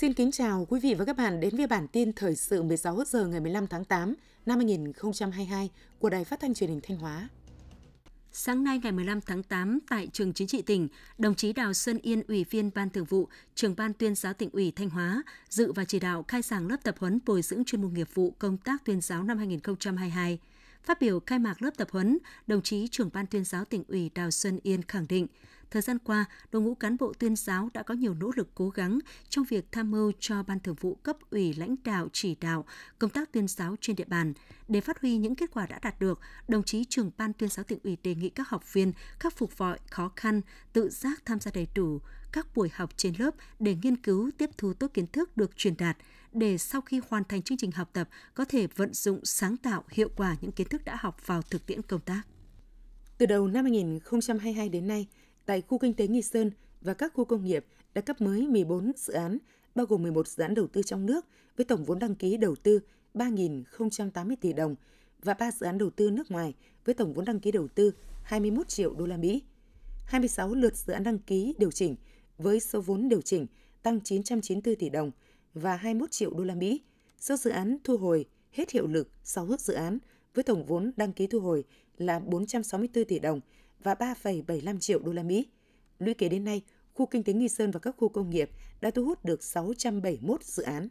Xin kính chào quý vị và các bạn đến với bản tin thời sự 16 giờ ngày 15 tháng 8 năm 2022 của Đài Phát thanh Truyền hình Thanh Hóa. Sáng nay ngày 15 tháng 8 tại trường chính trị tỉnh, đồng chí Đào Xuân Yên, Ủy viên Ban Thường vụ, trưởng Ban Tuyên giáo tỉnh ủy Thanh Hóa dự và chỉ đạo khai giảng lớp tập huấn bồi dưỡng chuyên môn nghiệp vụ công tác tuyên giáo năm 2022. Phát biểu khai mạc lớp tập huấn, đồng chí trưởng ban tuyên giáo tỉnh ủy Đào Xuân Yên khẳng định, thời gian qua, đội ngũ cán bộ tuyên giáo đã có nhiều nỗ lực cố gắng trong việc tham mưu cho ban thường vụ cấp ủy lãnh đạo chỉ đạo công tác tuyên giáo trên địa bàn. Để phát huy những kết quả đã đạt được, đồng chí trưởng ban tuyên giáo tỉnh ủy đề nghị các học viên khắc phục vọi khó khăn, tự giác tham gia đầy đủ các buổi học trên lớp để nghiên cứu tiếp thu tốt kiến thức được truyền đạt, để sau khi hoàn thành chương trình học tập có thể vận dụng sáng tạo hiệu quả những kiến thức đã học vào thực tiễn công tác. Từ đầu năm 2022 đến nay, tại khu kinh tế Nghi Sơn và các khu công nghiệp đã cấp mới 14 dự án, bao gồm 11 dự án đầu tư trong nước với tổng vốn đăng ký đầu tư 3.080 tỷ đồng và 3 dự án đầu tư nước ngoài với tổng vốn đăng ký đầu tư 21 triệu đô la Mỹ. 26 lượt dự án đăng ký điều chỉnh với số vốn điều chỉnh tăng 994 tỷ đồng và 21 triệu đô la Mỹ. Do dự án thu hồi hết hiệu lực 6 dự án với tổng vốn đăng ký thu hồi là 464 tỷ đồng và 3,75 triệu đô la Mỹ. Lũy kế đến nay, khu kinh tế Nghi Sơn và các khu công nghiệp đã thu hút được 671 dự án.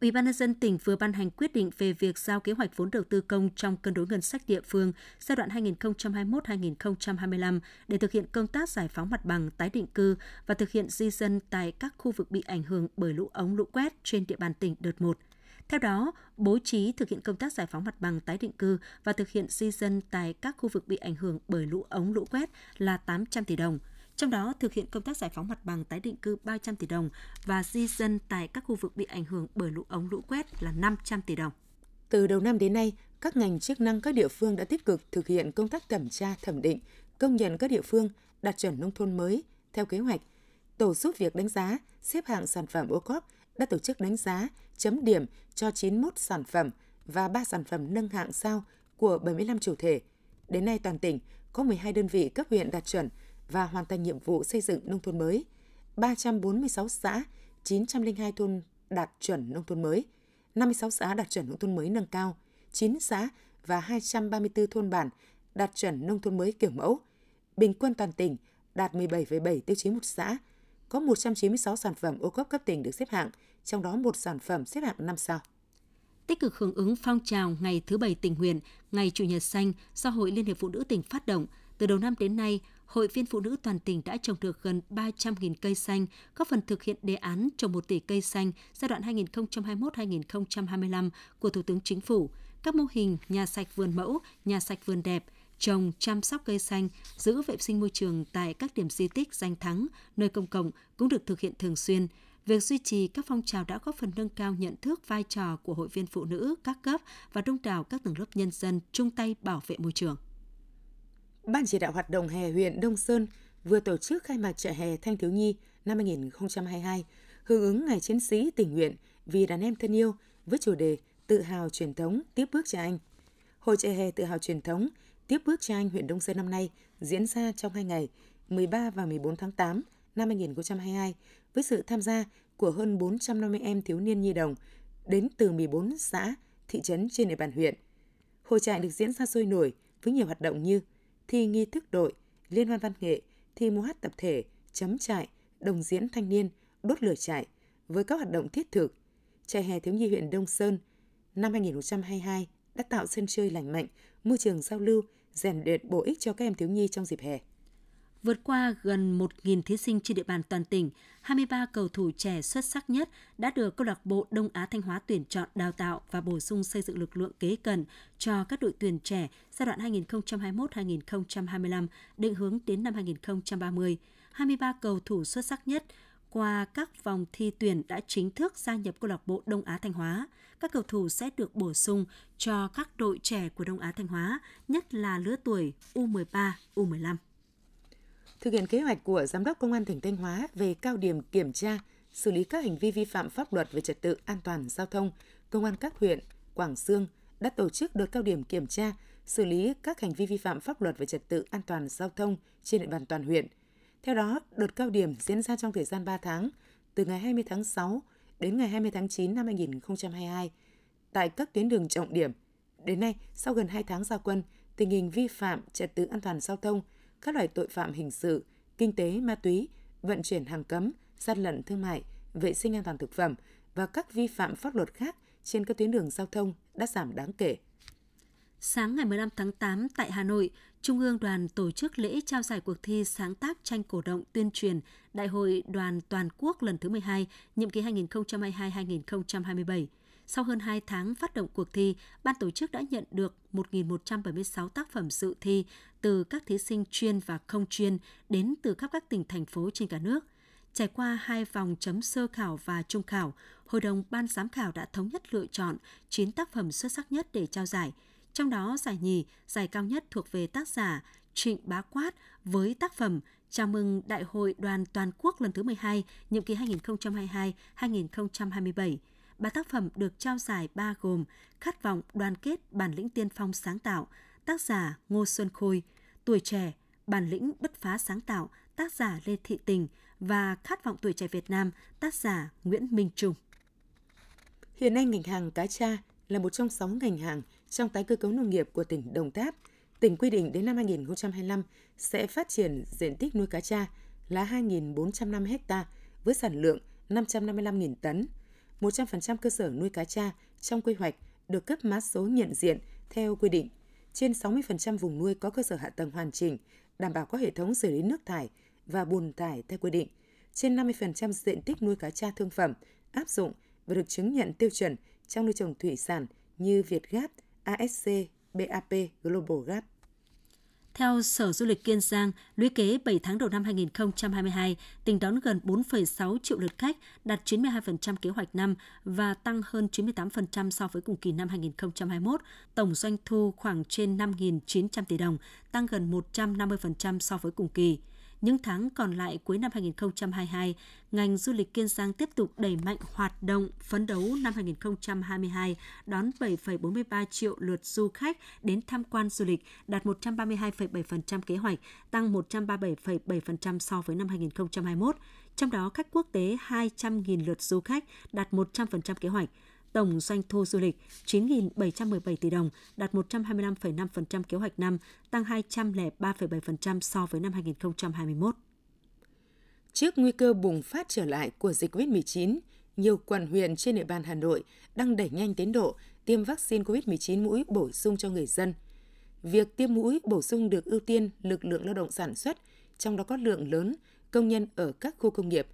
Ủy ban nhân dân tỉnh vừa ban hành quyết định về việc giao kế hoạch vốn đầu tư công trong cân đối ngân sách địa phương giai đoạn 2021-2025 để thực hiện công tác giải phóng mặt bằng tái định cư và thực hiện di dân tại các khu vực bị ảnh hưởng bởi lũ ống lũ quét trên địa bàn tỉnh đợt 1. Theo đó, bố trí thực hiện công tác giải phóng mặt bằng tái định cư và thực hiện di dân tại các khu vực bị ảnh hưởng bởi lũ ống lũ quét là 800 tỷ đồng – trong đó thực hiện công tác giải phóng mặt bằng tái định cư 300 tỷ đồng và di dân tại các khu vực bị ảnh hưởng bởi lũ ống lũ quét là 500 tỷ đồng. Từ đầu năm đến nay, các ngành chức năng các địa phương đã tích cực thực hiện công tác thẩm tra, thẩm định, công nhận các địa phương đạt chuẩn nông thôn mới theo kế hoạch. Tổ giúp việc đánh giá, xếp hạng sản phẩm ô cóp đã tổ chức đánh giá, chấm điểm cho 91 sản phẩm và 3 sản phẩm nâng hạng sao của 75 chủ thể. Đến nay toàn tỉnh có 12 đơn vị cấp huyện đạt chuẩn và hoàn thành nhiệm vụ xây dựng nông thôn mới. 346 xã, 902 thôn đạt chuẩn nông thôn mới, 56 xã đạt chuẩn nông thôn mới nâng cao, 9 xã và 234 thôn bản đạt chuẩn nông thôn mới kiểu mẫu. Bình quân toàn tỉnh đạt 17,7 tiêu chí một xã, có 196 sản phẩm ô cốp cấp tỉnh được xếp hạng, trong đó một sản phẩm xếp hạng 5 sao. Tích cực hưởng ứng phong trào Ngày thứ Bảy tình nguyện, Ngày Chủ nhật xanh do Hội Liên hiệp Phụ nữ tỉnh phát động, từ đầu năm đến nay, Hội viên Phụ nữ toàn tỉnh đã trồng được gần 300.000 cây xanh, góp phần thực hiện đề án trồng 1 tỷ cây xanh giai đoạn 2021-2025 của Thủ tướng Chính phủ. Các mô hình nhà sạch vườn mẫu, nhà sạch vườn đẹp, trồng, chăm sóc cây xanh, giữ vệ sinh môi trường tại các điểm di tích danh thắng, nơi công cộng cũng được thực hiện thường xuyên. Việc duy trì các phong trào đã góp phần nâng cao nhận thức vai trò của hội viên phụ nữ các cấp và đông đảo các tầng lớp nhân dân chung tay bảo vệ môi trường. Ban chỉ đạo hoạt động hè huyện Đông Sơn vừa tổ chức khai mạc trại hè thanh thiếu nhi năm 2022, hưởng ứng Ngày Chiến sĩ tình nguyện vì đàn em thân yêu với chủ đề Tự hào truyền thống tiếp bước cha anh. Hội trại hè tự hào truyền thống tiếp bước cha anh huyện Đông Sơn năm nay diễn ra trong hai ngày 13 và 14 tháng 8 năm 2022 với sự tham gia của hơn 450 em thiếu niên nhi đồng đến từ 14 xã, thị trấn trên địa bàn huyện. Hội trại được diễn ra sôi nổi với nhiều hoạt động như thi nghi thức đội, liên hoan văn nghệ, thi múa hát tập thể, chấm trại, đồng diễn thanh niên, đốt lửa trại với các hoạt động thiết thực. Trại hè thiếu nhi huyện Đông Sơn năm 2022 đã tạo sân chơi lành mạnh, môi trường giao lưu, rèn luyện bổ ích cho các em thiếu nhi trong dịp hè. Vượt qua gần 1.000 thí sinh trên địa bàn toàn tỉnh, 23 cầu thủ trẻ xuất sắc nhất đã được câu lạc bộ Đông Á Thanh Hóa tuyển chọn đào tạo và bổ sung xây dựng lực lượng kế cận cho các đội tuyển trẻ giai đoạn 2021-2025 định hướng đến năm 2030. 23 cầu thủ xuất sắc nhất qua các vòng thi tuyển đã chính thức gia nhập câu lạc bộ Đông Á Thanh Hóa. Các cầu thủ sẽ được bổ sung cho các đội trẻ của Đông Á Thanh Hóa, nhất là lứa tuổi U13, U15 thực hiện kế hoạch của Giám đốc Công an tỉnh Thanh Hóa về cao điểm kiểm tra, xử lý các hành vi vi phạm pháp luật về trật tự an toàn giao thông, Công an các huyện Quảng Sương đã tổ chức đợt cao điểm kiểm tra, xử lý các hành vi vi phạm pháp luật về trật tự an toàn giao thông trên địa bàn toàn huyện. Theo đó, đợt cao điểm diễn ra trong thời gian 3 tháng, từ ngày 20 tháng 6 đến ngày 20 tháng 9 năm 2022 tại các tuyến đường trọng điểm. Đến nay, sau gần 2 tháng gia quân, tình hình vi phạm trật tự an toàn giao thông, các loại tội phạm hình sự, kinh tế, ma túy, vận chuyển hàng cấm, gian lận thương mại, vệ sinh an toàn thực phẩm và các vi phạm pháp luật khác trên các tuyến đường giao thông đã giảm đáng kể. Sáng ngày 15 tháng 8 tại Hà Nội, Trung ương đoàn tổ chức lễ trao giải cuộc thi sáng tác tranh cổ động tuyên truyền Đại hội đoàn toàn quốc lần thứ 12, nhiệm kỳ 2022-2027. Sau hơn 2 tháng phát động cuộc thi, ban tổ chức đã nhận được 1.176 tác phẩm dự thi từ các thí sinh chuyên và không chuyên đến từ khắp các tỉnh, thành phố trên cả nước. Trải qua hai vòng chấm sơ khảo và trung khảo, Hội đồng Ban giám khảo đã thống nhất lựa chọn 9 tác phẩm xuất sắc nhất để trao giải. Trong đó, giải nhì, giải cao nhất thuộc về tác giả Trịnh Bá Quát với tác phẩm Chào mừng Đại hội đoàn toàn quốc lần thứ 12, nhiệm kỳ 2022-2027 ba tác phẩm được trao giải ba gồm Khát vọng đoàn kết bản lĩnh tiên phong sáng tạo, tác giả Ngô Xuân Khôi, Tuổi trẻ, bản lĩnh bứt phá sáng tạo, tác giả Lê Thị Tình và Khát vọng tuổi trẻ Việt Nam, tác giả Nguyễn Minh Trung. Hiện nay ngành hàng cá tra là một trong sáu ngành hàng trong tái cơ cấu nông nghiệp của tỉnh Đồng Tháp. Tỉnh quy định đến năm 2025 sẽ phát triển diện tích nuôi cá tra là 2.405 ha với sản lượng 555.000 tấn, 100% cơ sở nuôi cá tra trong quy hoạch được cấp mã số nhận diện theo quy định. Trên 60% vùng nuôi có cơ sở hạ tầng hoàn chỉnh, đảm bảo có hệ thống xử lý nước thải và bùn thải theo quy định. Trên 50% diện tích nuôi cá tra thương phẩm áp dụng và được chứng nhận tiêu chuẩn trong nuôi trồng thủy sản như Việt Gap, ASC, BAP, Global Gap. Theo Sở Du lịch Kiên Giang, lũy kế 7 tháng đầu năm 2022, tỉnh đón gần 4,6 triệu lượt khách, đạt 92% kế hoạch năm và tăng hơn 98% so với cùng kỳ năm 2021. Tổng doanh thu khoảng trên 5.900 tỷ đồng, tăng gần 150% so với cùng kỳ. Những tháng còn lại cuối năm 2022, ngành du lịch Kiên Giang tiếp tục đẩy mạnh hoạt động phấn đấu năm 2022 đón 7,43 triệu lượt du khách đến tham quan du lịch, đạt 132,7% kế hoạch, tăng 137,7% so với năm 2021. Trong đó, khách quốc tế 200.000 lượt du khách, đạt 100% kế hoạch, tổng doanh thu du lịch 9.717 tỷ đồng, đạt 125,5% kế hoạch năm, tăng 203,7% so với năm 2021. Trước nguy cơ bùng phát trở lại của dịch COVID-19, nhiều quận huyện trên địa bàn Hà Nội đang đẩy nhanh tiến độ tiêm vaccine COVID-19 mũi bổ sung cho người dân. Việc tiêm mũi bổ sung được ưu tiên lực lượng lao động sản xuất, trong đó có lượng lớn công nhân ở các khu công nghiệp.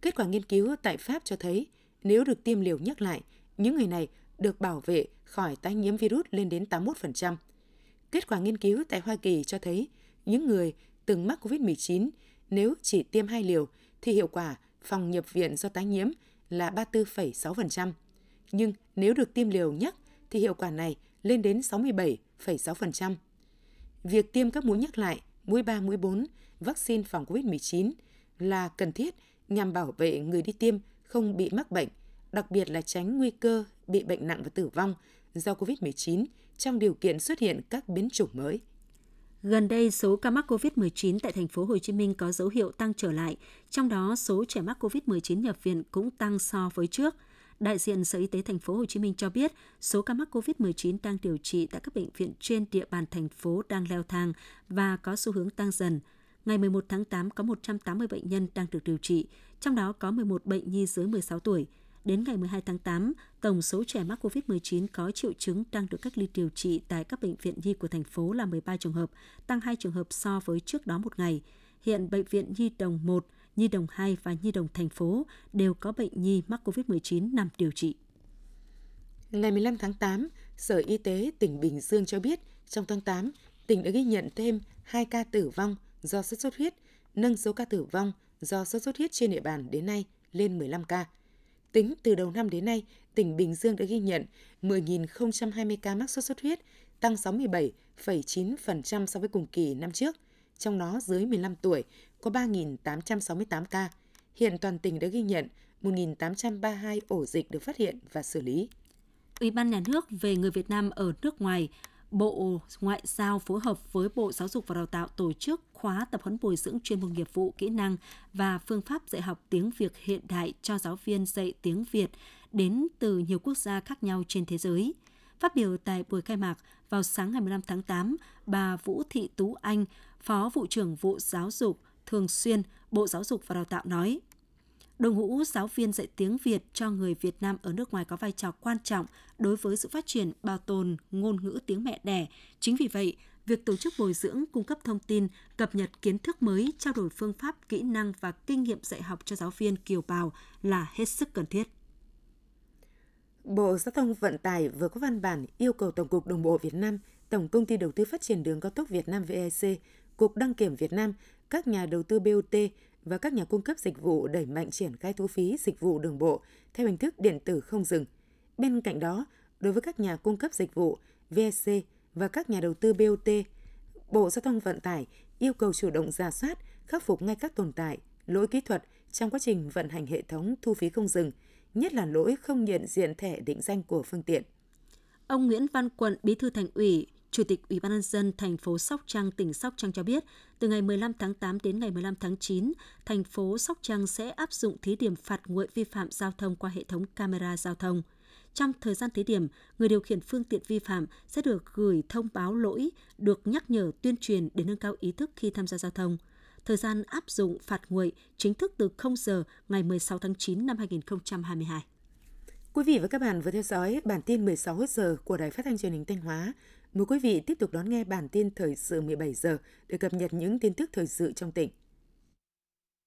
Kết quả nghiên cứu tại Pháp cho thấy, nếu được tiêm liều nhắc lại, những người này được bảo vệ khỏi tái nhiễm virus lên đến 81%. Kết quả nghiên cứu tại Hoa Kỳ cho thấy những người từng mắc COVID-19 nếu chỉ tiêm hai liều thì hiệu quả phòng nhập viện do tái nhiễm là 34,6%. Nhưng nếu được tiêm liều nhắc thì hiệu quả này lên đến 67,6%. Việc tiêm các mũi nhắc lại, mũi 3, mũi 4, vaccine phòng COVID-19 là cần thiết nhằm bảo vệ người đi tiêm không bị mắc bệnh đặc biệt là tránh nguy cơ bị bệnh nặng và tử vong do COVID-19 trong điều kiện xuất hiện các biến chủng mới. Gần đây, số ca mắc COVID-19 tại thành phố Hồ Chí Minh có dấu hiệu tăng trở lại, trong đó số trẻ mắc COVID-19 nhập viện cũng tăng so với trước. Đại diện Sở Y tế thành phố Hồ Chí Minh cho biết, số ca mắc COVID-19 đang điều trị tại các bệnh viện trên địa bàn thành phố đang leo thang và có xu hướng tăng dần. Ngày 11 tháng 8 có 180 bệnh nhân đang được điều trị, trong đó có 11 bệnh nhi dưới 16 tuổi. Đến ngày 12 tháng 8, tổng số trẻ mắc COVID-19 có triệu chứng đang được cách ly điều trị tại các bệnh viện nhi của thành phố là 13 trường hợp, tăng 2 trường hợp so với trước đó một ngày. Hiện Bệnh viện Nhi Đồng 1, Nhi Đồng 2 và Nhi Đồng thành phố đều có bệnh nhi mắc COVID-19 nằm điều trị. Ngày 15 tháng 8, Sở Y tế tỉnh Bình Dương cho biết trong tháng 8, tỉnh đã ghi nhận thêm 2 ca tử vong do sốt xuất huyết, nâng số ca tử vong do sốt xuất huyết trên địa bàn đến nay lên 15 ca. Tính từ đầu năm đến nay, tỉnh Bình Dương đã ghi nhận 10.020 ca mắc sốt xuất huyết, tăng 67,9% so với cùng kỳ năm trước. Trong đó dưới 15 tuổi có 3.868 ca. Hiện toàn tỉnh đã ghi nhận 1.832 ổ dịch được phát hiện và xử lý. Ủy ban Nhà nước về người Việt Nam ở nước ngoài Bộ Ngoại giao phối hợp với Bộ Giáo dục và Đào tạo tổ chức khóa tập huấn bồi dưỡng chuyên môn nghiệp vụ, kỹ năng và phương pháp dạy học tiếng Việt hiện đại cho giáo viên dạy tiếng Việt đến từ nhiều quốc gia khác nhau trên thế giới. Phát biểu tại buổi khai mạc vào sáng ngày 15 tháng 8, bà Vũ Thị Tú Anh, Phó Vụ trưởng Vụ Giáo dục Thường xuyên Bộ Giáo dục và Đào tạo nói, Đội ngũ giáo viên dạy tiếng Việt cho người Việt Nam ở nước ngoài có vai trò quan trọng đối với sự phát triển bảo tồn ngôn ngữ tiếng mẹ đẻ. Chính vì vậy, việc tổ chức bồi dưỡng, cung cấp thông tin, cập nhật kiến thức mới, trao đổi phương pháp, kỹ năng và kinh nghiệm dạy học cho giáo viên kiều bào là hết sức cần thiết. Bộ Giao thông Vận tải vừa có văn bản yêu cầu Tổng cục Đường bộ Việt Nam, Tổng công ty Đầu tư Phát triển Đường cao tốc Việt Nam VEC, Cục Đăng kiểm Việt Nam, các nhà đầu tư BOT và các nhà cung cấp dịch vụ đẩy mạnh triển khai thu phí dịch vụ đường bộ theo hình thức điện tử không dừng. Bên cạnh đó, đối với các nhà cung cấp dịch vụ VEC và các nhà đầu tư BOT, Bộ Giao thông Vận tải yêu cầu chủ động ra soát, khắc phục ngay các tồn tại, lỗi kỹ thuật trong quá trình vận hành hệ thống thu phí không dừng, nhất là lỗi không nhận diện thẻ định danh của phương tiện. Ông Nguyễn Văn Quận, Bí thư Thành ủy, Chủ tịch Ủy ban nhân dân thành phố Sóc Trăng, tỉnh Sóc Trăng cho biết, từ ngày 15 tháng 8 đến ngày 15 tháng 9, thành phố Sóc Trăng sẽ áp dụng thí điểm phạt nguội vi phạm giao thông qua hệ thống camera giao thông. Trong thời gian thí điểm, người điều khiển phương tiện vi phạm sẽ được gửi thông báo lỗi, được nhắc nhở tuyên truyền để nâng cao ý thức khi tham gia giao thông. Thời gian áp dụng phạt nguội chính thức từ 0 giờ ngày 16 tháng 9 năm 2022. Quý vị và các bạn vừa theo dõi bản tin 16 giờ của Đài Phát thanh Truyền hình Thanh Hóa. Mời quý vị tiếp tục đón nghe bản tin thời sự 17 giờ để cập nhật những tin tức thời sự trong tỉnh.